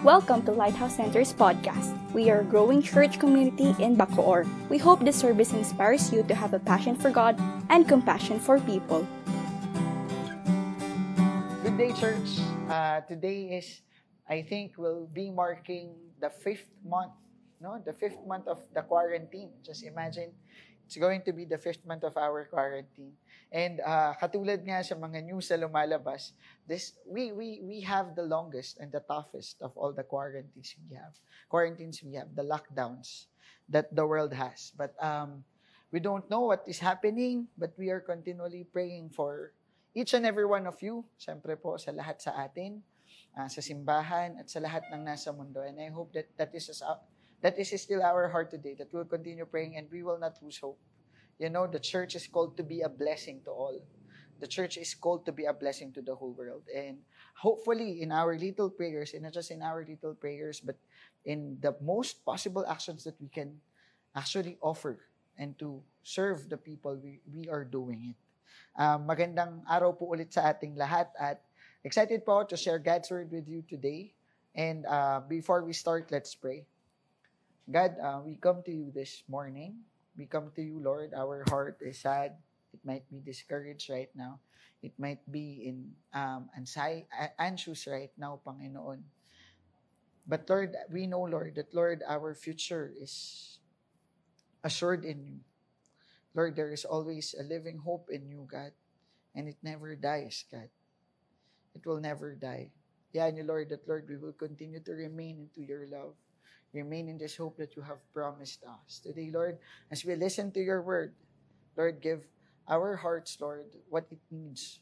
Welcome to Lighthouse Center's podcast. We are a growing church community in Bacoor. We hope this service inspires you to have a passion for God and compassion for people. Good day, church. Uh, today is, I think, we'll be marking the fifth month, no, the fifth month of the quarantine. Just imagine, it's going to be the fifth month of our quarantine. And uh, katulad nga sa mga news na lumalabas, this we we we have the longest and the toughest of all the quarantines we have. Quarantines we have, the lockdowns that the world has. But um, we don't know what is happening, but we are continually praying for each and every one of you. Siyempre po sa lahat sa atin, uh, sa simbahan at sa lahat ng nasa mundo. And I hope that that is that is still our heart today. That we'll continue praying and we will not lose hope. You know, the church is called to be a blessing to all. The church is called to be a blessing to the whole world. And hopefully, in our little prayers, and not just in our little prayers, but in the most possible actions that we can actually offer and to serve the people, we, we are doing it. Um, magandang araw po ulit sa ating lahat at excited po to share God's Word with you today. And uh, before we start, let's pray. God, uh, we come to you this morning we come to you, Lord. Our heart is sad. It might be discouraged right now. It might be in um, anxi- anxious right now, Panginoon. But Lord, we know, Lord, that Lord, our future is assured in you. Lord, there is always a living hope in you, God. And it never dies, God. It will never die. Yeah, and Lord, that Lord, we will continue to remain into your love remain in this hope that you have promised us. Today, Lord, as we listen to your word, Lord, give our hearts, Lord, what it needs.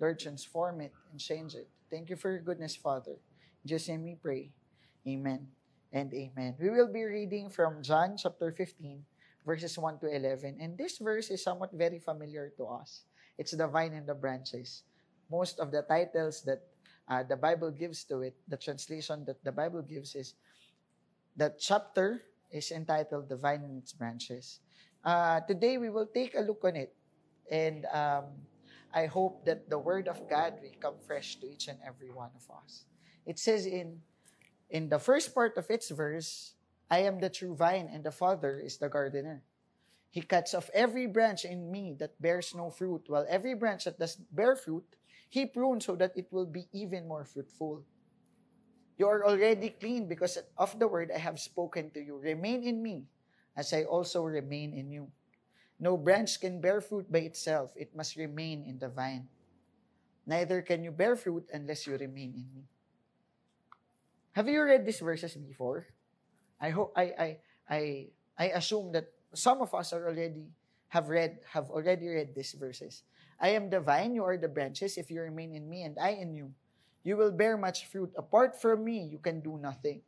Lord, transform it and change it. Thank you for your goodness, Father. In Jesus' name we pray. Amen and amen. We will be reading from John chapter 15, verses 1 to 11. And this verse is somewhat very familiar to us. It's the vine and the branches. Most of the titles that uh, the Bible gives to it, the translation that the Bible gives is That chapter is entitled The Vine and Its Branches. Uh, today we will take a look on it. And um, I hope that the Word of God will come fresh to each and every one of us. It says in, in the first part of its verse, I am the true vine, and the Father is the gardener. He cuts off every branch in me that bears no fruit, while every branch that does bear fruit, he prunes so that it will be even more fruitful. You are already clean because of the word I have spoken to you. Remain in me as I also remain in you. No branch can bear fruit by itself, it must remain in the vine. Neither can you bear fruit unless you remain in me. Have you read these verses before? I hope I I I I assume that some of us are already have read have already read these verses. I am the vine, you are the branches. If you remain in me and I in you, you will bear much fruit. Apart from me, you can do nothing.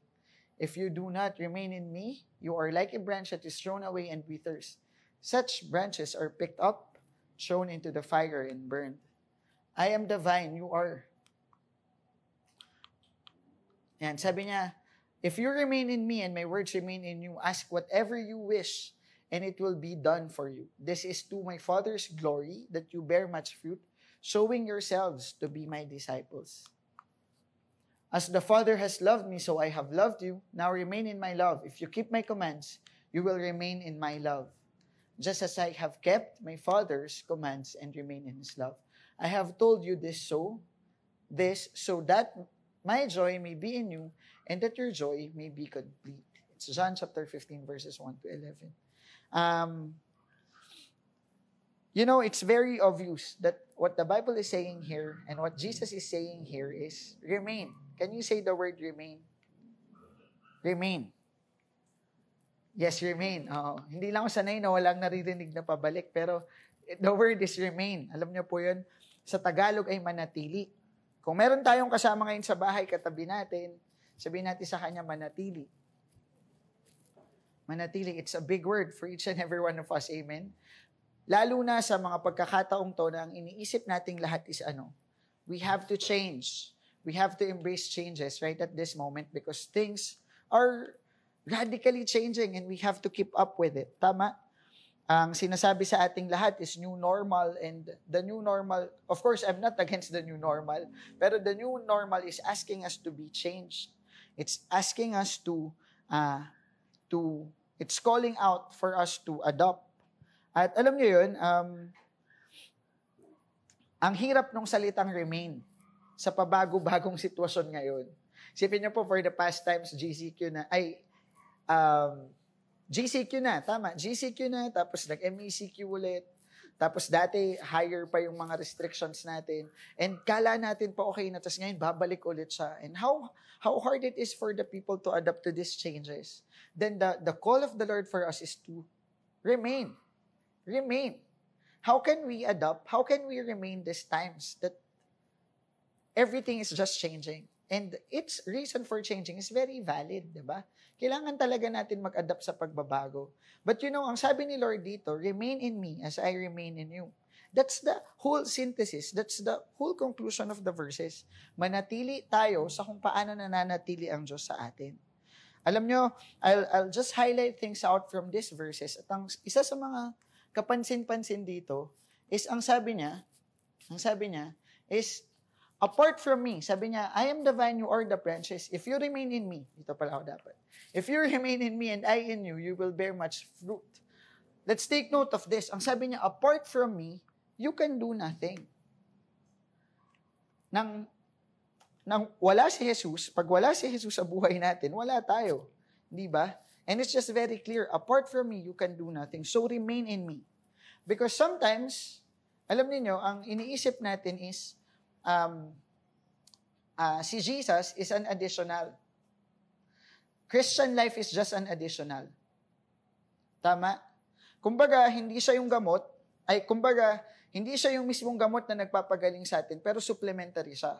If you do not remain in me, you are like a branch that is thrown away and withers. Such branches are picked up, thrown into the fire, and burned. I am the vine, you are. Yan, sabi niya, if you remain in me and my words remain in you, ask whatever you wish, and it will be done for you. This is to my Father's glory that you bear much fruit, showing yourselves to be my disciples. As the Father has loved me, so I have loved you. Now remain in my love. If you keep my commands, you will remain in my love. Just as I have kept my Father's commands and remain in his love. I have told you this so, this so that my joy may be in you and that your joy may be complete. It's John chapter 15, verses 1 to 11. Um, you know, it's very obvious that what the Bible is saying here and what Jesus is saying here is remain. Can you say the word remain? Remain. Yes, remain. Oo. Hindi lang ako sanay na walang naririnig na pabalik, pero the word is remain. Alam niyo po yun, sa Tagalog ay manatili. Kung meron tayong kasama ngayon sa bahay, katabi natin, sabihin natin sa kanya manatili. Manatili, it's a big word for each and every one of us. Amen? Lalo na sa mga pagkakataong to na ang iniisip nating lahat is ano? We have to change we have to embrace changes right at this moment because things are radically changing and we have to keep up with it. Tama? Ang sinasabi sa ating lahat is new normal and the new normal, of course, I'm not against the new normal, pero the new normal is asking us to be changed. It's asking us to, uh, to, it's calling out for us to adopt. At alam niyo yun, um, ang hirap nung salitang remain sa pabago-bagong sitwasyon ngayon. Sipin niyo po, for the past times, GCQ na, ay, um, GCQ na, tama, GCQ na, tapos nag-MECQ ulit, tapos dati, higher pa yung mga restrictions natin. And kala natin pa okay na, tapos ngayon, babalik ulit siya. And how how hard it is for the people to adapt to these changes. Then the, the call of the Lord for us is to remain. Remain. How can we adapt? How can we remain these times that everything is just changing? And its reason for changing is very valid, di ba? Kailangan talaga natin mag-adapt sa pagbabago. But you know, ang sabi ni Lord dito, remain in me as I remain in you. That's the whole synthesis. That's the whole conclusion of the verses. Manatili tayo sa kung paano nananatili ang Diyos sa atin. Alam nyo, I'll, I'll just highlight things out from these verses. At ang isa sa mga kapansin-pansin dito is ang sabi niya, ang sabi niya is, apart from me, sabi niya, I am the vine, you are the branches. If you remain in me, dito pala ako dapat. If you remain in me and I in you, you will bear much fruit. Let's take note of this. Ang sabi niya, apart from me, you can do nothing. Nang, nang wala si Jesus, pag wala si Jesus sa buhay natin, wala tayo. Di ba? And it's just very clear, apart from me, you can do nothing. So remain in me. Because sometimes, alam niyo ang iniisip natin is, um, uh, si Jesus is an additional. Christian life is just an additional. Tama? Kumbaga, hindi siya yung gamot, ay kumbaga, hindi siya yung mismong gamot na nagpapagaling sa atin, pero supplementary siya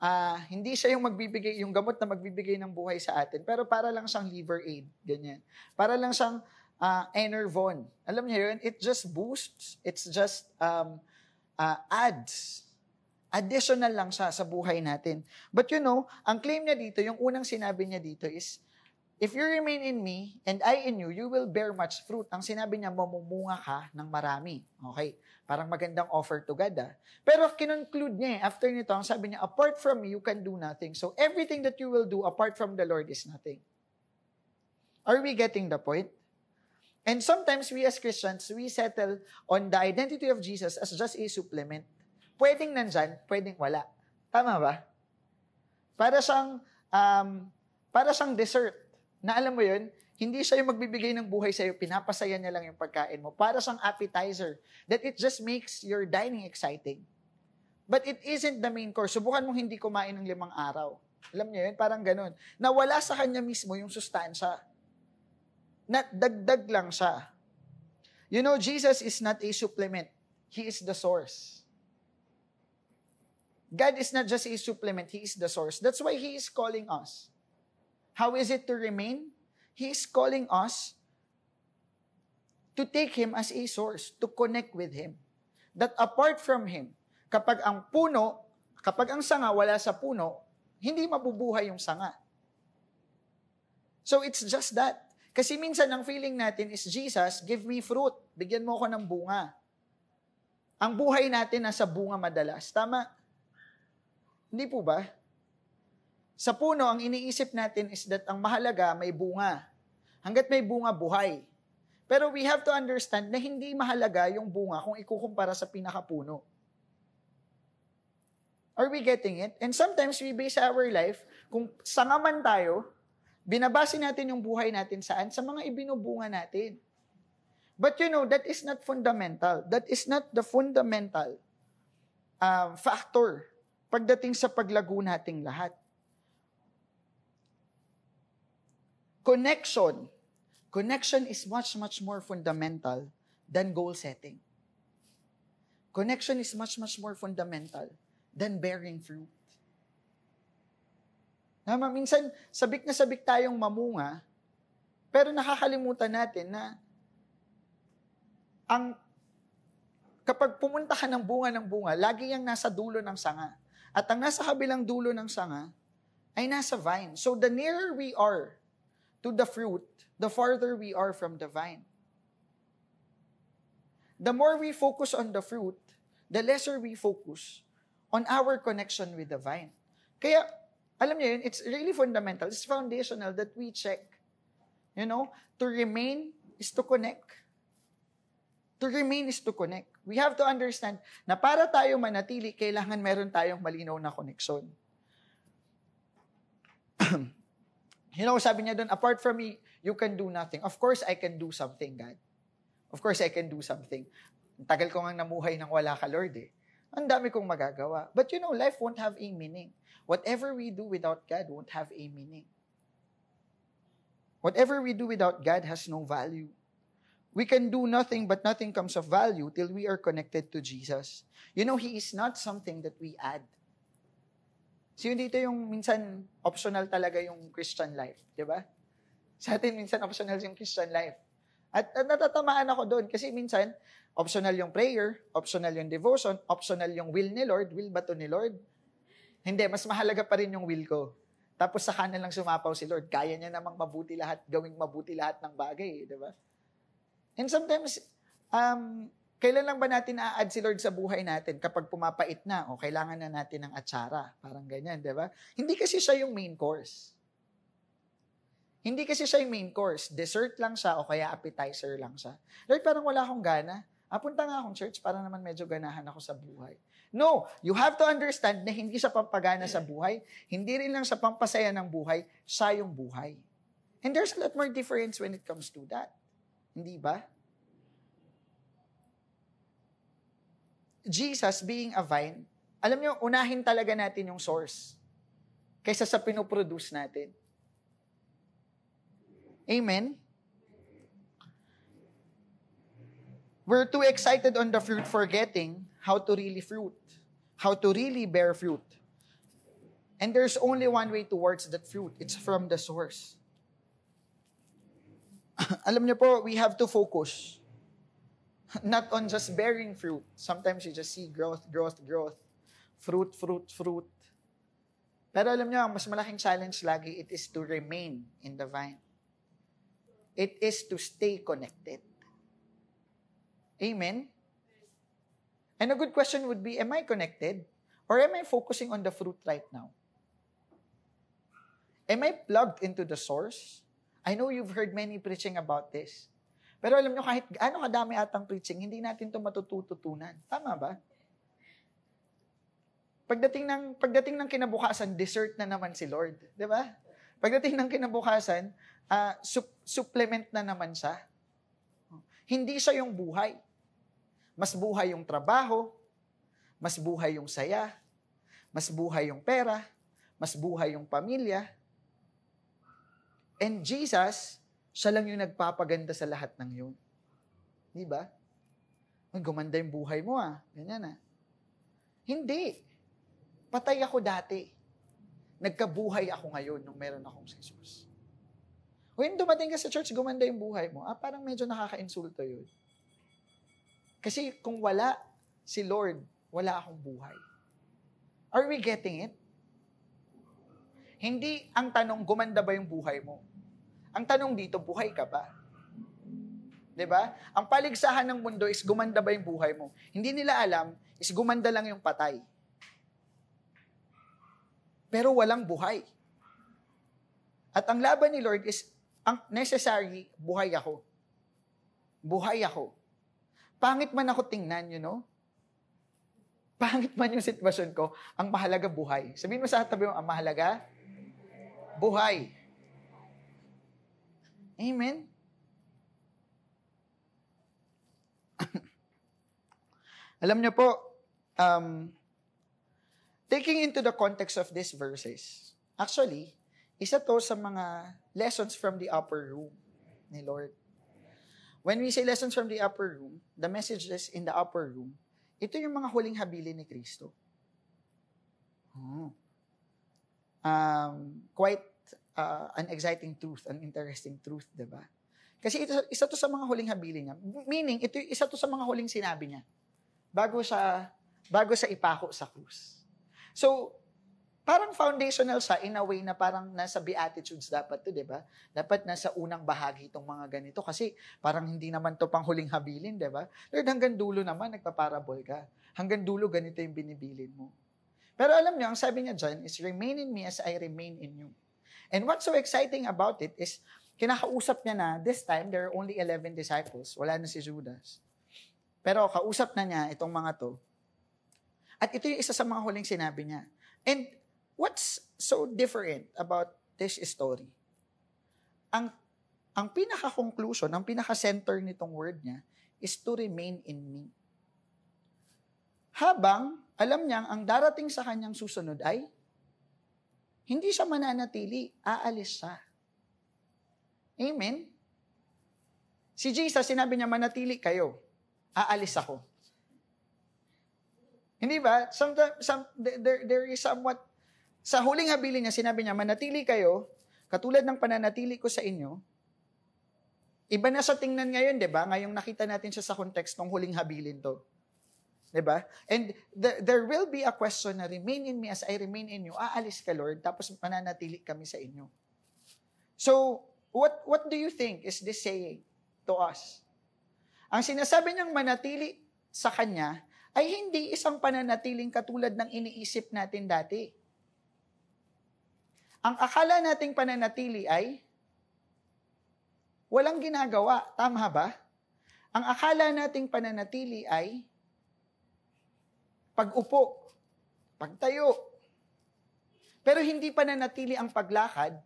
uh, hindi siya yung magbibigay, yung gamot na magbibigay ng buhay sa atin, pero para lang siyang liver aid, ganyan. Para lang siyang uh, Enervon. Alam niyo yun? It just boosts, it's just um, uh, adds. Additional lang siya sa buhay natin. But you know, ang claim niya dito, yung unang sinabi niya dito is, If you remain in me and I in you, you will bear much fruit. Ang sinabi niya, mamumunga ka ng marami. Okay? Parang magandang offer to God, ah. Pero kinunclude niya, eh, after nito, ang sabi niya, apart from me, you can do nothing. So everything that you will do apart from the Lord is nothing. Are we getting the point? And sometimes we as Christians, we settle on the identity of Jesus as just a supplement. Pwedeng nandyan, pwedeng wala. Tama ba? Para siyang, um, para siyang dessert na alam mo yun, hindi siya yung magbibigay ng buhay sa'yo, pinapasaya niya lang yung pagkain mo. Para siyang appetizer, that it just makes your dining exciting. But it isn't the main course. Subukan mong hindi kumain ng limang araw. Alam niyo yun? Parang ganun. Nawala sa kanya mismo yung sustansya. Na dagdag lang siya. You know, Jesus is not a supplement. He is the source. God is not just a supplement. He is the source. That's why He is calling us. How is it to remain? He is calling us to take Him as a source, to connect with Him. That apart from Him, kapag ang puno, kapag ang sanga wala sa puno, hindi mabubuhay yung sanga. So it's just that. Kasi minsan ang feeling natin is, Jesus, give me fruit. Bigyan mo ako ng bunga. Ang buhay natin nasa bunga madalas. Tama? Hindi po ba? Sa puno, ang iniisip natin is that ang mahalaga may bunga. Hanggat may bunga, buhay. Pero we have to understand na hindi mahalaga yung bunga kung ikukumpara sa pinakapuno. Are we getting it? And sometimes we base our life, kung sanga man tayo, binabase natin yung buhay natin saan? Sa mga ibinubunga natin. But you know, that is not fundamental. That is not the fundamental um, factor pagdating sa paglago nating lahat. Connection. Connection is much, much more fundamental than goal setting. Connection is much, much more fundamental than bearing fruit. Nama, minsan, sabik na sabik tayong mamunga, pero nakakalimutan natin na ang kapag pumunta ka ng bunga ng bunga, lagi yang nasa dulo ng sanga. At ang nasa kabilang dulo ng sanga ay nasa vine. So the nearer we are to the fruit, the farther we are from the vine. The more we focus on the fruit, the lesser we focus on our connection with the vine. Kaya, Alam niyo yun, it's really fundamental. It's foundational that we check. You know, to remain is to connect. To remain is to connect. We have to understand na para tayo manatili, kailangan meron tayong malinaw na koneksyon. you know, sabi niya doon, apart from me, you can do nothing. Of course, I can do something, God. Of course, I can do something. Ang tagal ko nga namuhay nang wala ka, Lord eh. Ang dami kong magagawa. But you know, life won't have a meaning. Whatever we do without God won't have a meaning. Whatever we do without God has no value. We can do nothing, but nothing comes of value till we are connected to Jesus. You know, He is not something that we add. So yun dito yung minsan optional talaga yung Christian life. Di ba? Sa atin, minsan optional yung Christian life. At, at natatamaan ako doon kasi minsan, optional yung prayer, optional yung devotion, optional yung will ni Lord. Will ba to ni Lord? Hindi, mas mahalaga pa rin yung will ko. Tapos sa na lang sumapaw si Lord. Kaya niya namang mabuti lahat, gawing mabuti lahat ng bagay, di ba? And sometimes, um, kailan lang ba natin na-add si Lord sa buhay natin? Kapag pumapait na, o kailangan na natin ng atsara. Parang ganyan, di ba? Hindi kasi siya yung main course. Hindi kasi siya yung main course. Dessert lang siya o kaya appetizer lang siya. Lord, parang wala akong gana. Apunta nga akong church para naman medyo ganahan ako sa buhay. No, you have to understand na hindi siya pampagana sa buhay, hindi rin lang sa pampasaya ng buhay, siya yung buhay. And there's a lot more difference when it comes to that. Hindi ba? Jesus being a vine, alam nyo, unahin talaga natin yung source kaysa sa pinoproduce natin. Amen? We're too excited on the fruit forgetting how to really fruit, how to really bear fruit. And there's only one way towards that fruit. It's from the source. alam niyo po, we have to focus. Not on just bearing fruit. Sometimes you just see growth, growth, growth. Fruit, fruit, fruit. Pero alam niyo, ang mas malaking challenge lagi, it is to remain in the vine. It is to stay connected. Amen? And a good question would be, am I connected? Or am I focusing on the fruit right now? Am I plugged into the source? I know you've heard many preaching about this. Pero alam nyo, kahit ano kadami atang preaching, hindi natin ito matututunan. Tama ba? Pagdating ng, pagdating ng kinabukasan, dessert na naman si Lord. Di ba? Pagdating ng kinabukasan, uh, sup- supplement na naman siya. Hindi siya yung buhay. Mas buhay yung trabaho, mas buhay yung saya, mas buhay yung pera, mas buhay yung pamilya, And Jesus, siya lang yung nagpapaganda sa lahat ng yun. Di ba? Ay, gumanda yung buhay mo ah. Ganyan ah. Hindi. Patay ako dati. Nagkabuhay ako ngayon nung meron akong Jesus. When dumating ka sa church, gumanda yung buhay mo. Ah, parang medyo nakaka-insulto yun. Kasi kung wala si Lord, wala akong buhay. Are we getting it? Hindi ang tanong, gumanda ba yung buhay mo? Ang tanong dito, buhay ka ba? 'Di ba? Ang paligsahan ng mundo is gumanda ba yung buhay mo? Hindi nila alam is gumanda lang yung patay. Pero walang buhay. At ang laban ni Lord is ang necessary, buhay ako. Buhay ako. Pangit man ako tingnan, you know? Pangit man yung sitwasyon ko, ang mahalaga buhay. Sabihin mo sa tabi mo, ang mahalaga, buhay. Amen? Alam niyo po, um, taking into the context of these verses, actually, isa to sa mga lessons from the upper room ni Lord. When we say lessons from the upper room, the message is in the upper room, ito yung mga huling habilin ni Kristo. Hmm. Um, quite uh, an exciting truth, an interesting truth, di ba? Kasi ito, isa to sa mga huling habilin niya. Meaning, ito isa to sa mga huling sinabi niya. Bago sa bago sa ipako sa krus. So, parang foundational siya in a way na parang nasa beatitudes dapat to, di ba? Dapat nasa unang bahagi itong mga ganito kasi parang hindi naman to pang huling habilin, di ba? Lord, hanggang dulo naman nagpaparabol ka. Hanggang dulo ganito yung binibilin mo. Pero alam niyo, ang sabi niya dyan is, remain in me as I remain in you. And what's so exciting about it is, kinakausap niya na, this time, there are only 11 disciples. Wala na si Judas. Pero kausap na niya itong mga to. At ito yung isa sa mga huling sinabi niya. And what's so different about this story? Ang ang pinaka-conclusion, ang pinaka-center nitong word niya is to remain in me. Habang alam niyang ang darating sa kanyang susunod ay hindi siya mananatili, aalis siya. Amen? Si Jesus, sinabi niya, manatili kayo, aalis ako. Hindi ba? Sometimes, some, there, there is somewhat, sa huling habilin niya, sinabi niya, manatili kayo, katulad ng pananatili ko sa inyo. Iba na sa tingnan ngayon, di ba? Ngayong nakita natin siya sa context ng huling habilin to. 'Di ba? And the, there will be a question na remain in me as I remain in you. Aalis ka, Lord, tapos mananatili kami sa inyo. So, what what do you think is this saying to us? Ang sinasabi niyang manatili sa kanya ay hindi isang pananatiling katulad ng iniisip natin dati. Ang akala nating pananatili ay walang ginagawa. Tama ba? Ang akala nating pananatili ay pag-upo, pagtayo. Pero hindi pa nanatili ang paglakad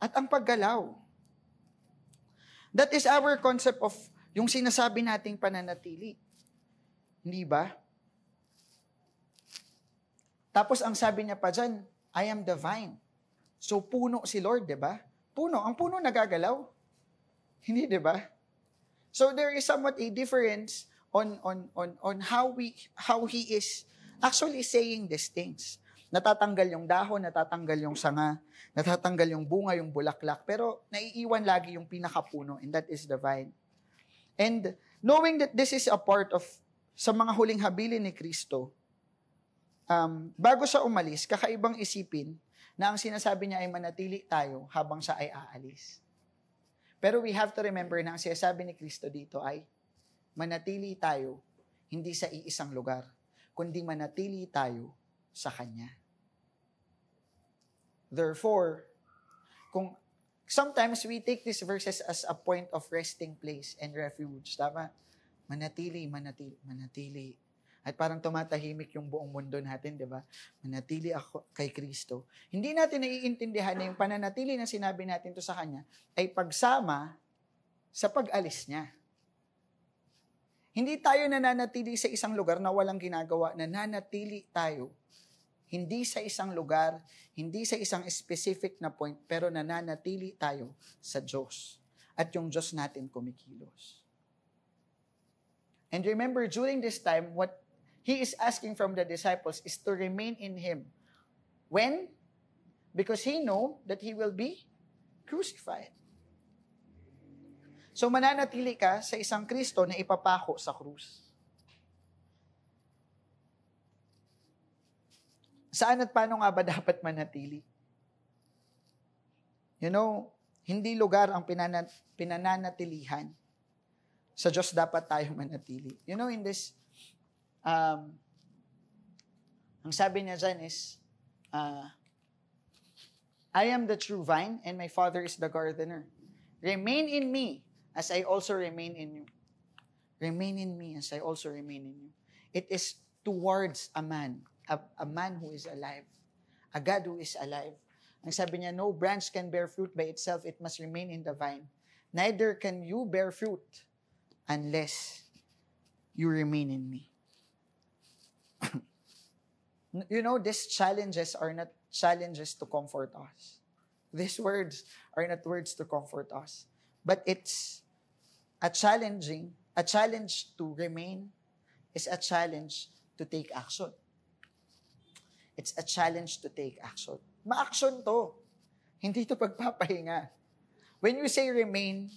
at ang paggalaw. That is our concept of yung sinasabi nating pananatili. Hindi ba? Tapos ang sabi niya pa dyan, I am the vine. So puno si Lord, di ba? Puno. Ang puno nagagalaw. Hindi, di ba? So there is somewhat a difference on on on on how we how he is actually saying these things. Natatanggal yung dahon, natatanggal yung sanga, natatanggal yung bunga, yung bulaklak, pero naiiwan lagi yung pinakapuno, and that is the vine. And knowing that this is a part of sa mga huling habilin ni Kristo, um, bago siya umalis, kakaibang isipin na ang sinasabi niya ay manatili tayo habang siya ay aalis. Pero we have to remember na ang sinasabi ni Kristo dito ay manatili tayo hindi sa iisang lugar, kundi manatili tayo sa Kanya. Therefore, kung sometimes we take these verses as a point of resting place and refuge. Tama? Manatili, manatili, manatili. At parang tumatahimik yung buong mundo natin, di ba? Manatili ako kay Kristo. Hindi natin naiintindihan na yung pananatili na sinabi natin to sa Kanya ay pagsama sa pag-alis niya. Hindi tayo nananatili sa isang lugar na walang ginagawa, nananatili tayo. Hindi sa isang lugar, hindi sa isang specific na point, pero nananatili tayo sa Diyos. At yung Diyos natin kumikilos. And remember, during this time, what He is asking from the disciples is to remain in Him. When? Because He know that He will be crucified. So mananatili ka sa isang Kristo na ipapako sa krus. Saan at paano nga ba dapat manatili? You know, hindi lugar ang pinanat, pinananatilihan. Sa Diyos dapat tayo manatili. You know, in this, um, ang sabi niya dyan is, uh, I am the true vine and my Father is the gardener. Remain in me as I also remain in you. Remain in me as I also remain in you. It is towards a man, a, a man who is alive, a God who is alive. Ang sabi niya, no branch can bear fruit by itself, it must remain in the vine. Neither can you bear fruit unless you remain in me. you know, these challenges are not challenges to comfort us. These words are not words to comfort us. But it's a challenging, a challenge to remain is a challenge to take action. It's a challenge to take action. Ma-action to. Hindi to pagpapahinga. When you say remain,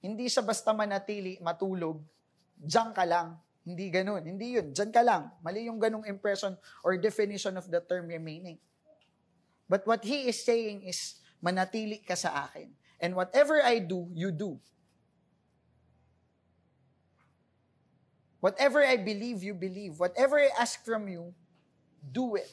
hindi sa basta manatili, matulog, diyan ka lang. Hindi ganun. Hindi yun. Diyan ka lang. Mali yung ganung impression or definition of the term remaining. But what he is saying is, manatili ka sa akin. And whatever I do, you do. Whatever I believe, you believe. Whatever I ask from you, do it.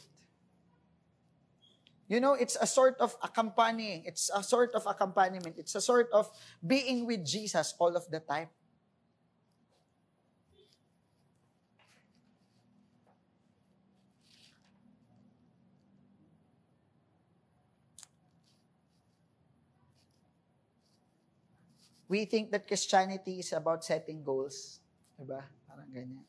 You know, it's a sort of accompanying. It's a sort of accompaniment. It's a sort of being with Jesus all of the time. We think that Christianity is about setting goals. Diba? Parang ganyan.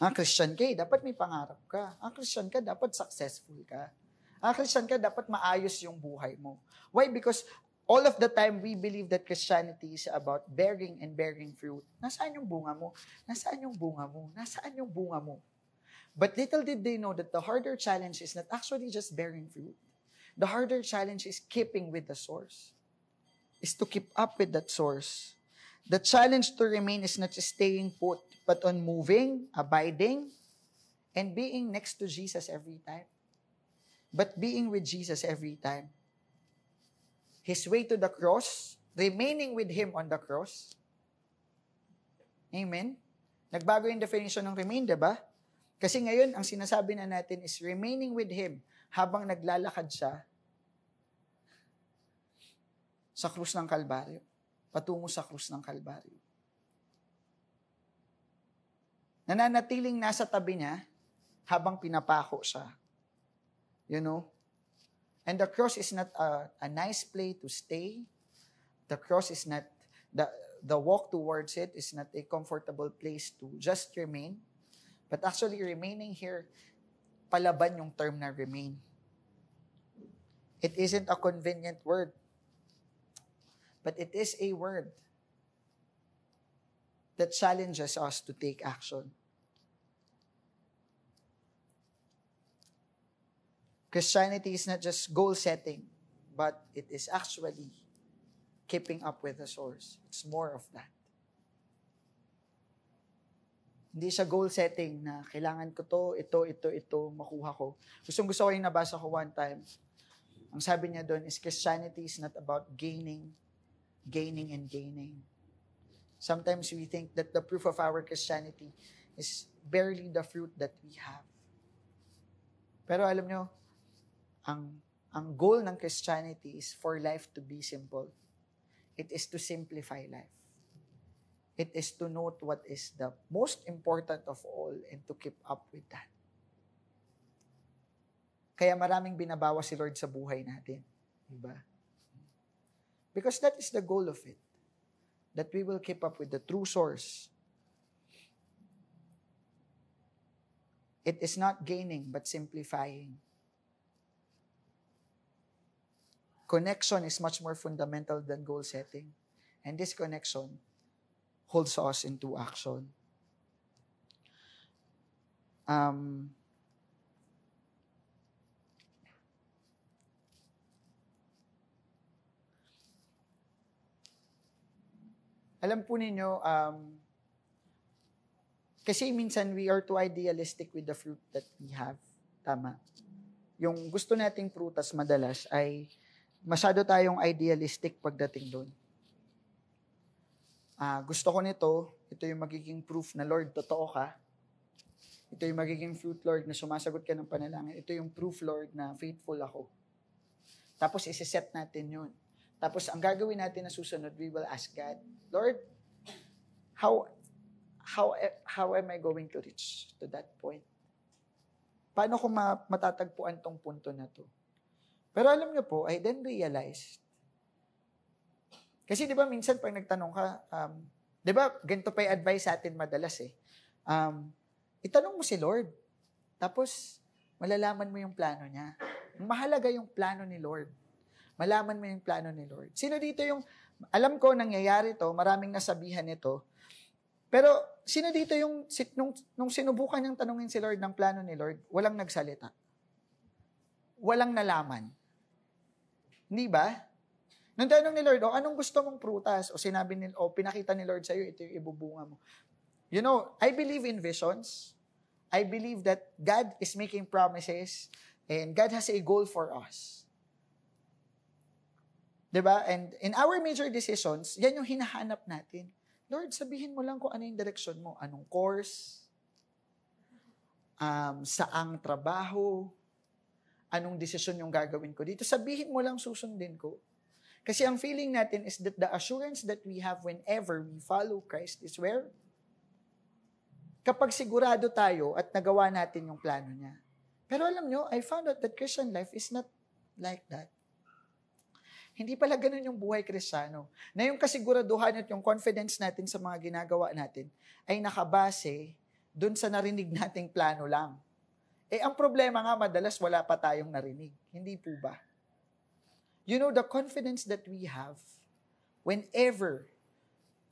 Ang Christian ka, eh, dapat may pangarap ka. Ang Christian ka, dapat successful ka. Ang Christian ka, dapat maayos yung buhay mo. Why? Because all of the time, we believe that Christianity is about bearing and bearing fruit. Nasaan yung bunga mo? Nasaan yung bunga mo? Nasaan yung bunga mo? But little did they know that the harder challenge is not actually just bearing fruit. The harder challenge is keeping with the source is to keep up with that source. The challenge to remain is not staying put, but on moving, abiding, and being next to Jesus every time. But being with Jesus every time. His way to the cross, remaining with Him on the cross. Amen? Nagbago yung definition ng remain, di ba? Kasi ngayon, ang sinasabi na natin is remaining with Him habang naglalakad siya sa krus ng Kalbaryo. Patungo sa krus ng Kalbaryo. Nananatiling nasa tabi niya habang pinapako siya. You know? And the cross is not a, a nice place to stay. The cross is not, the, the walk towards it is not a comfortable place to just remain. But actually remaining here, palaban yung term na remain. It isn't a convenient word but it is a word that challenges us to take action. Christianity is not just goal setting, but it is actually keeping up with the source. It's more of that. Hindi siya goal setting na kailangan ko to, ito, ito, ito, makuha ko. Gustong gusto ko yung nabasa ko one time. Ang sabi niya doon is Christianity is not about gaining gaining and gaining. Sometimes we think that the proof of our Christianity is barely the fruit that we have. Pero alam nyo, ang, ang goal ng Christianity is for life to be simple. It is to simplify life. It is to note what is the most important of all and to keep up with that. Kaya maraming binabawa si Lord sa buhay natin. Diba? Because that is the goal of it. That we will keep up with the true source. It is not gaining, but simplifying. Connection is much more fundamental than goal setting. And this connection holds us into action. Um, alam po ninyo, um, kasi minsan we are too idealistic with the fruit that we have. Tama. Yung gusto nating prutas madalas ay masyado tayong idealistic pagdating doon. Ah, gusto ko nito, ito yung magiging proof na Lord, totoo ka. Ito yung magiging fruit, Lord, na sumasagot ka ng panalangin. Ito yung proof, Lord, na faithful ako. Tapos isiset natin yun. Tapos ang gagawin natin na susunod, we will ask God, Lord, how how how am I going to reach to that point? Paano ko ma- matatagpuan tong punto na to? Pero alam niyo po, I then realized, kasi di ba minsan pag nagtanong ka, um, di ba ganito pa yung advice sa atin madalas eh. Um, itanong mo si Lord. Tapos, malalaman mo yung plano niya. Mahalaga yung plano ni Lord. Malaman mo yung plano ni Lord. Sino dito yung, alam ko nangyayari to, maraming nasabihan nito, pero sino dito yung, nung, nung sinubukan niyang tanungin si Lord ng plano ni Lord, walang nagsalita. Walang nalaman. Hindi ba? Nung tanong ni Lord, oh, anong gusto mong prutas? O sinabi ni, o pinakita ni Lord sa'yo, ito yung ibubunga mo. You know, I believe in visions. I believe that God is making promises and God has a goal for us. 'Di ba? And in our major decisions, yan yung hinahanap natin. Lord, sabihin mo lang kung ano yung direksyon mo. Anong course? Um, saang trabaho? Anong desisyon yung gagawin ko dito? Sabihin mo lang susundin ko. Kasi ang feeling natin is that the assurance that we have whenever we follow Christ is where? Kapag sigurado tayo at nagawa natin yung plano niya. Pero alam nyo, I found out that Christian life is not like that. Hindi pala ganun yung buhay kristyano. Na yung kasiguraduhan at yung confidence natin sa mga ginagawa natin ay nakabase dun sa narinig nating plano lang. Eh, ang problema nga, madalas wala pa tayong narinig. Hindi po ba? You know, the confidence that we have whenever,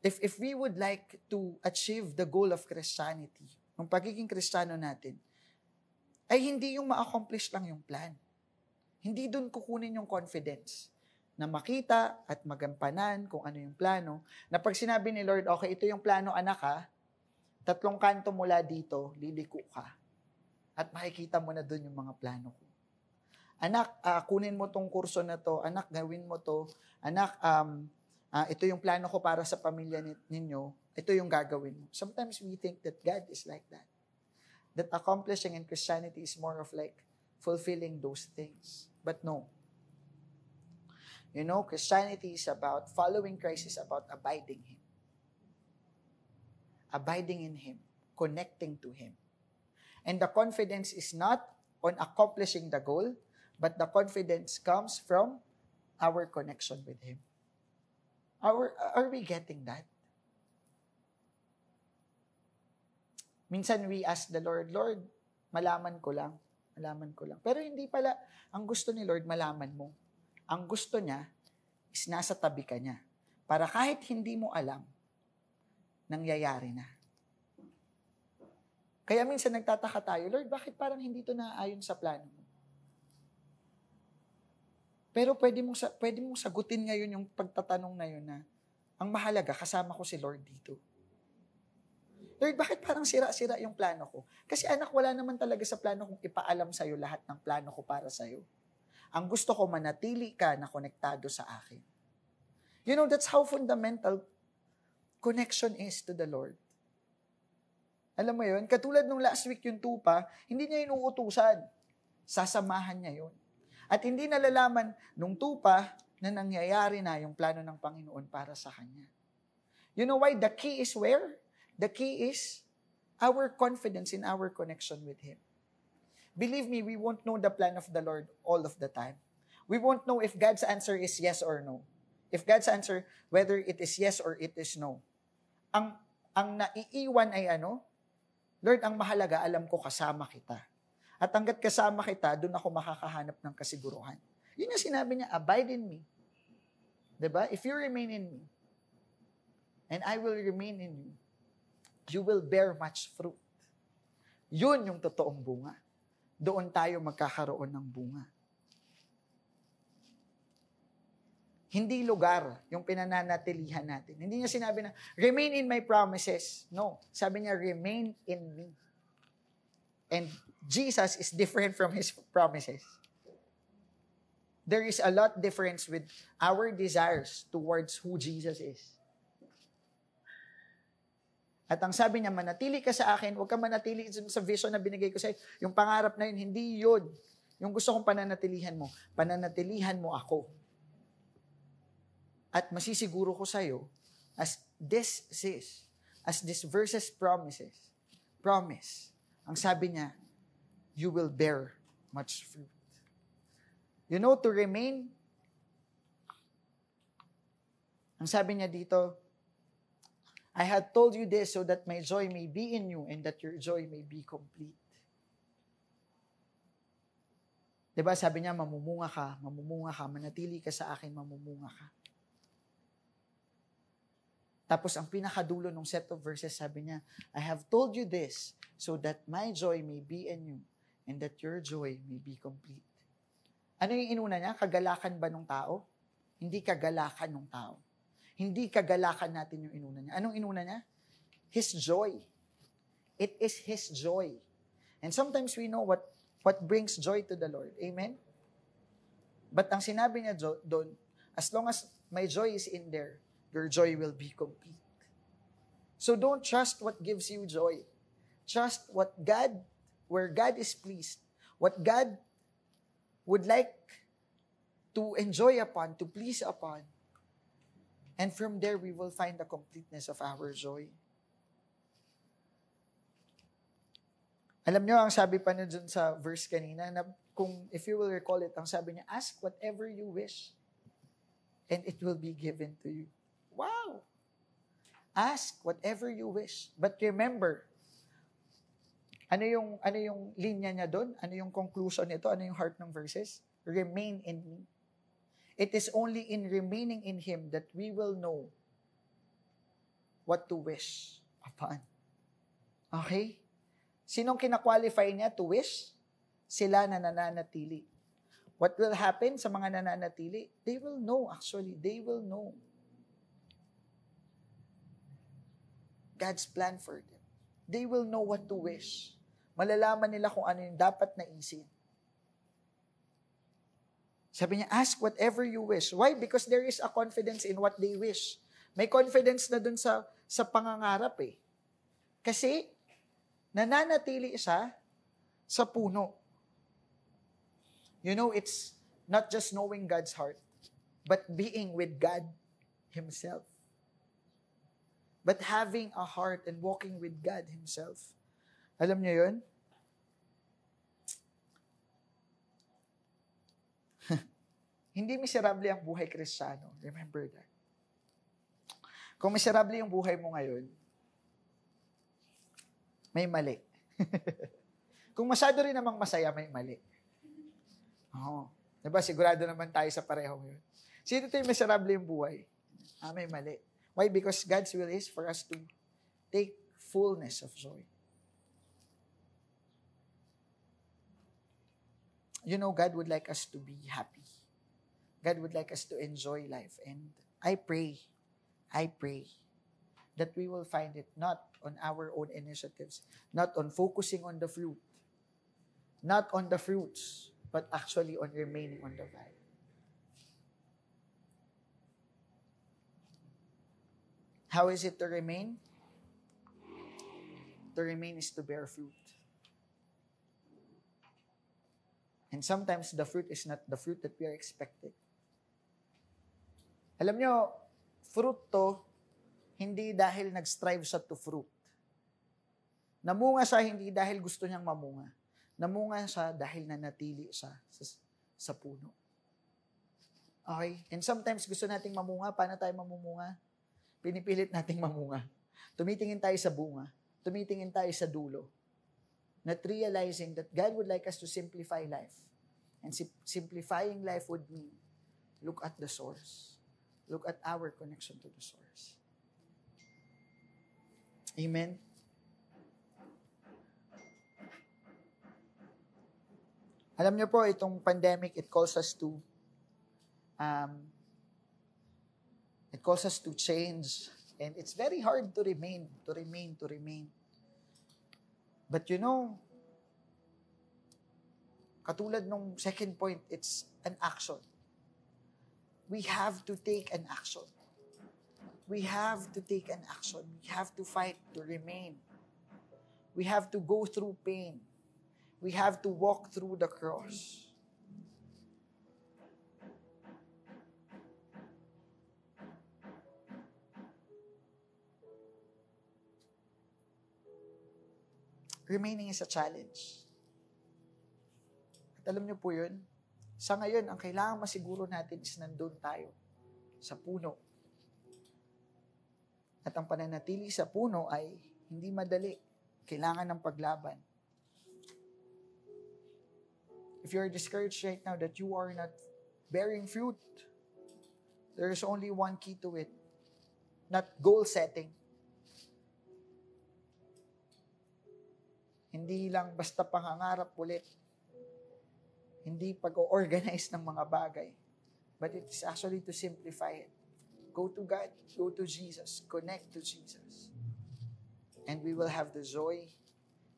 if, if we would like to achieve the goal of Christianity, ng pagiging kristyano natin, ay hindi yung ma-accomplish lang yung plan. Hindi dun kukunin yung confidence na makita at magampanan kung ano yung plano, na pag sinabi ni Lord, okay, ito yung plano anak ha, tatlong kanto mula dito, liliko ka. At makikita mo na doon yung mga plano ko. Anak, uh, kunin mo tong kurso na to. Anak, gawin mo to. Anak, um, uh, ito yung plano ko para sa pamilya ninyo. Ito yung gagawin mo. Sometimes we think that God is like that. That accomplishing in Christianity is more of like fulfilling those things. But no, You know, Christianity is about following Christ is about abiding Him. Abiding in Him, connecting to Him. And the confidence is not on accomplishing the goal, but the confidence comes from our connection with Him. Are, are we getting that? Minsan we ask the Lord, Lord, malaman ko lang, malaman ko lang. Pero hindi pala, ang gusto ni Lord, malaman mo ang gusto niya is nasa tabi ka niya. Para kahit hindi mo alam, nangyayari na. Kaya minsan nagtataka tayo, Lord, bakit parang hindi to naaayon sa plano mo? Pero pwede mong, pwede mong sagutin ngayon yung pagtatanong na yun na, ang mahalaga, kasama ko si Lord dito. Lord, bakit parang sira-sira yung plano ko? Kasi anak, wala naman talaga sa plano kong ipaalam sa'yo lahat ng plano ko para sa'yo. Ang gusto ko manatili ka na konektado sa akin. You know, that's how fundamental connection is to the Lord. Alam mo yun? Katulad nung last week yung tupa, hindi niya inuutusan. Sasamahan niya yun. At hindi nalalaman nung tupa na nangyayari na yung plano ng Panginoon para sa kanya. You know why? The key is where? The key is our confidence in our connection with Him. Believe me, we won't know the plan of the Lord all of the time. We won't know if God's answer is yes or no. If God's answer, whether it is yes or it is no. Ang, ang naiiwan ay ano? Lord, ang mahalaga, alam ko kasama kita. At hanggat kasama kita, doon ako makakahanap ng kasiguruhan. Yun yung sinabi niya, abide in me. ba? Diba? If you remain in me, and I will remain in you, you will bear much fruit. Yun yung totoong bunga doon tayo magkakaroon ng bunga. Hindi lugar yung pinananatilihan natin. Hindi niya sinabi na, remain in my promises. No. Sabi niya, remain in me. And Jesus is different from His promises. There is a lot difference with our desires towards who Jesus is. At ang sabi niya, manatili ka sa akin, huwag ka manatili sa vision na binigay ko sa iyo. Yung pangarap na yun, hindi yun. Yung gusto kong pananatilihan mo, pananatilihan mo ako. At masisiguro ko sa iyo, as this says, as this verses promises, promise, ang sabi niya, you will bear much fruit. You know, to remain, ang sabi niya dito, I had told you this so that my joy may be in you and that your joy may be complete. Diba sabi niya, mamumunga ka, mamumunga ka, manatili ka sa akin, mamumunga ka. Tapos ang pinakadulo ng set of verses, sabi niya, I have told you this so that my joy may be in you and that your joy may be complete. Ano yung inuna niya? Kagalakan ba ng tao? Hindi kagalakan ng tao. Hindi kagalakan natin yung inuna niya. Anong inuna niya? His joy. It is His joy. And sometimes we know what what brings joy to the Lord. Amen? But ang sinabi niya doon, as long as my joy is in there, your joy will be complete. So don't trust what gives you joy. Trust what God, where God is pleased, what God would like to enjoy upon, to please upon. And from there, we will find the completeness of our joy. Alam nyo, ang sabi pa niya dun sa verse kanina, na kung, if you will recall it, ang sabi niya, ask whatever you wish, and it will be given to you. Wow! Ask whatever you wish. But remember, ano yung ano yung linya niya doon? Ano yung conclusion nito? Ano yung heart ng verses? Remain in me. It is only in remaining in him that we will know what to wish upon. Okay? Sinong kina-qualify niya to wish? Sila na nananatili. What will happen sa mga nananatili? They will know actually. They will know. God's plan for them. They will know what to wish malalaman nila kung ano yung dapat na isip. Sabi niya, ask whatever you wish. Why? Because there is a confidence in what they wish. May confidence na dun sa, sa pangangarap eh. Kasi, nananatili siya sa puno. You know, it's not just knowing God's heart, but being with God Himself. But having a heart and walking with God Himself. Alam niyo yun? Hindi miserable ang buhay kristyano. Remember that. Kung miserable yung buhay mo ngayon, may mali. Kung masyado rin namang masaya, may mali. Oo. Diba, sigurado naman tayo sa pareho yun. Sino yung miserable yung buhay? Ah, may mali. Why? Because God's will is for us to take fullness of joy. you know, God would like us to be happy. God would like us to enjoy life. And I pray, I pray that we will find it not on our own initiatives, not on focusing on the fruit, not on the fruits, but actually on remaining on the vine. How is it to remain? To remain is to bear fruit. And sometimes the fruit is not the fruit that we are expecting. Alam nyo, fruit to, hindi dahil nag-strive siya to fruit. Namunga siya hindi dahil gusto niyang mamunga. Namunga siya dahil nanatili siya sa, sa puno. Okay? And sometimes gusto nating mamunga. Paano tayo mamumunga? Pinipilit nating mamunga. Tumitingin tayo sa bunga. Tumitingin tayo sa dulo. Not realizing that God would like us to simplify life. And simplifying life would mean look at the source. Look at our connection to the source. Amen? Alam niyo po, itong pandemic, it calls us to um, it calls us to change. And it's very hard to remain, to remain, to remain. But you know, Katulad nung second point, it's an action. We have to take an action. We have to take an action. We have to fight to remain. We have to go through pain. We have to walk through the cross. Remaining is a challenge alam niyo po yun, sa ngayon, ang kailangan masiguro natin is nandun tayo sa puno. At ang pananatili sa puno ay hindi madali. Kailangan ng paglaban. If you're discouraged right now that you are not bearing fruit, there is only one key to it. Not goal setting. Hindi lang basta pangangarap ulit hindi pag-organize ng mga bagay. But it's actually to simplify it. Go to God, go to Jesus, connect to Jesus. And we will have the joy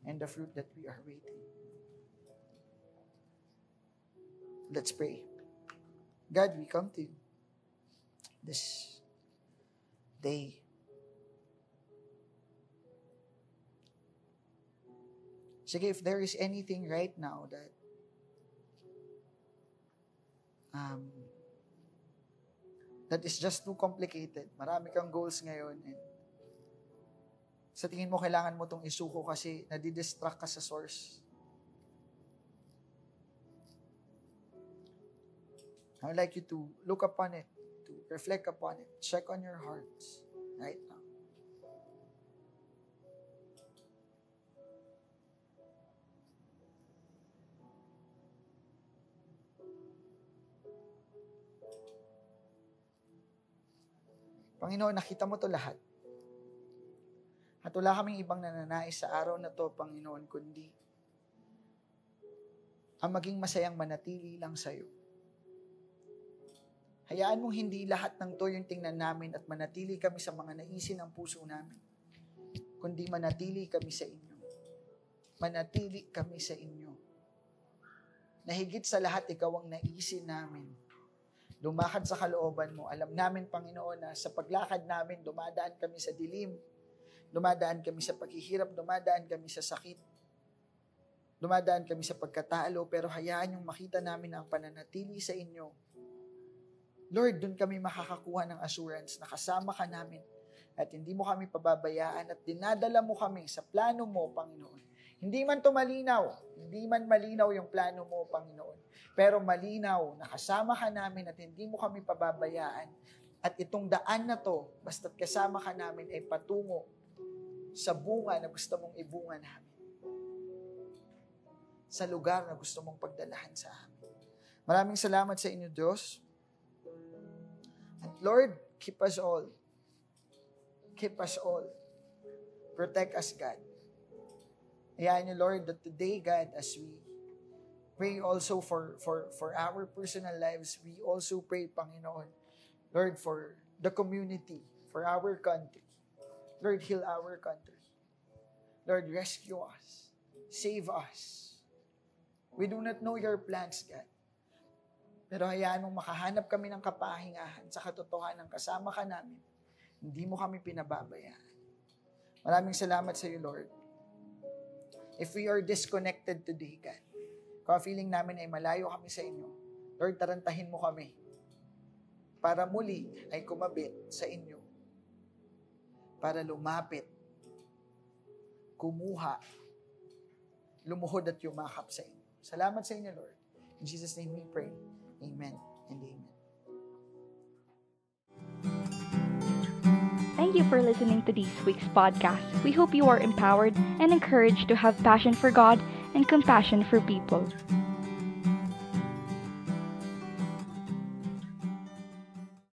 and the fruit that we are waiting. Let's pray. God, we come to you this day. Sige, if there is anything right now that um, that is just too complicated. Marami kang goals ngayon. And sa tingin mo, kailangan mo itong isuko kasi nadidistract ka sa source. I would like you to look upon it, to reflect upon it, check on your hearts right Panginoon, nakita mo to lahat. At wala kaming ibang nananais sa araw na to, Panginoon, kundi ang maging masayang manatili lang sa iyo. Hayaan mong hindi lahat ng to yung tingnan namin at manatili kami sa mga naisin ng puso namin, kundi manatili kami sa inyo. Manatili kami sa inyo. Nahigit sa lahat, ikaw ang naisin namin lumakad sa kalooban mo. Alam namin, Panginoon, na sa paglakad namin, dumadaan kami sa dilim, dumadaan kami sa paghihirap, dumadaan kami sa sakit, dumadaan kami sa pagkatalo, pero hayaan yung makita namin ang pananatili sa inyo. Lord, doon kami makakakuha ng assurance na kasama ka namin at hindi mo kami pababayaan at dinadala mo kami sa plano mo, Panginoon. Hindi man to malinaw, hindi man malinaw yung plano mo, Panginoon. Pero malinaw, nakasama ka namin at hindi mo kami pababayaan. At itong daan na to, basta't kasama ka namin, ay patungo sa bunga na gusto mong ibunga namin. Sa lugar na gusto mong pagdalahan sa amin. Maraming salamat sa inyo, Diyos. And Lord, keep us all. Keep us all. Protect us, God. Hayaan niyo, Lord, that today, God, as we pray also for, for, for our personal lives. We also pray, Panginoon, Lord, for the community, for our country. Lord, heal our country. Lord, rescue us. Save us. We do not know your plans, God. Pero hayaan mong makahanap kami ng kapahingahan sa katotohanan kasama ka namin. Hindi mo kami pinababayaan. Maraming salamat sa iyo, Lord. If we are disconnected today, God, kung feeling namin ay malayo kami sa inyo, Lord, tarantahin mo kami para muli ay kumabit sa inyo. Para lumapit, kumuha, lumuhod at yumakap sa inyo. Salamat sa inyo, Lord. In Jesus' name we pray. Amen and amen. Thank you for listening to this week's podcast. We hope you are empowered and encouraged to have passion for God and compassion for people.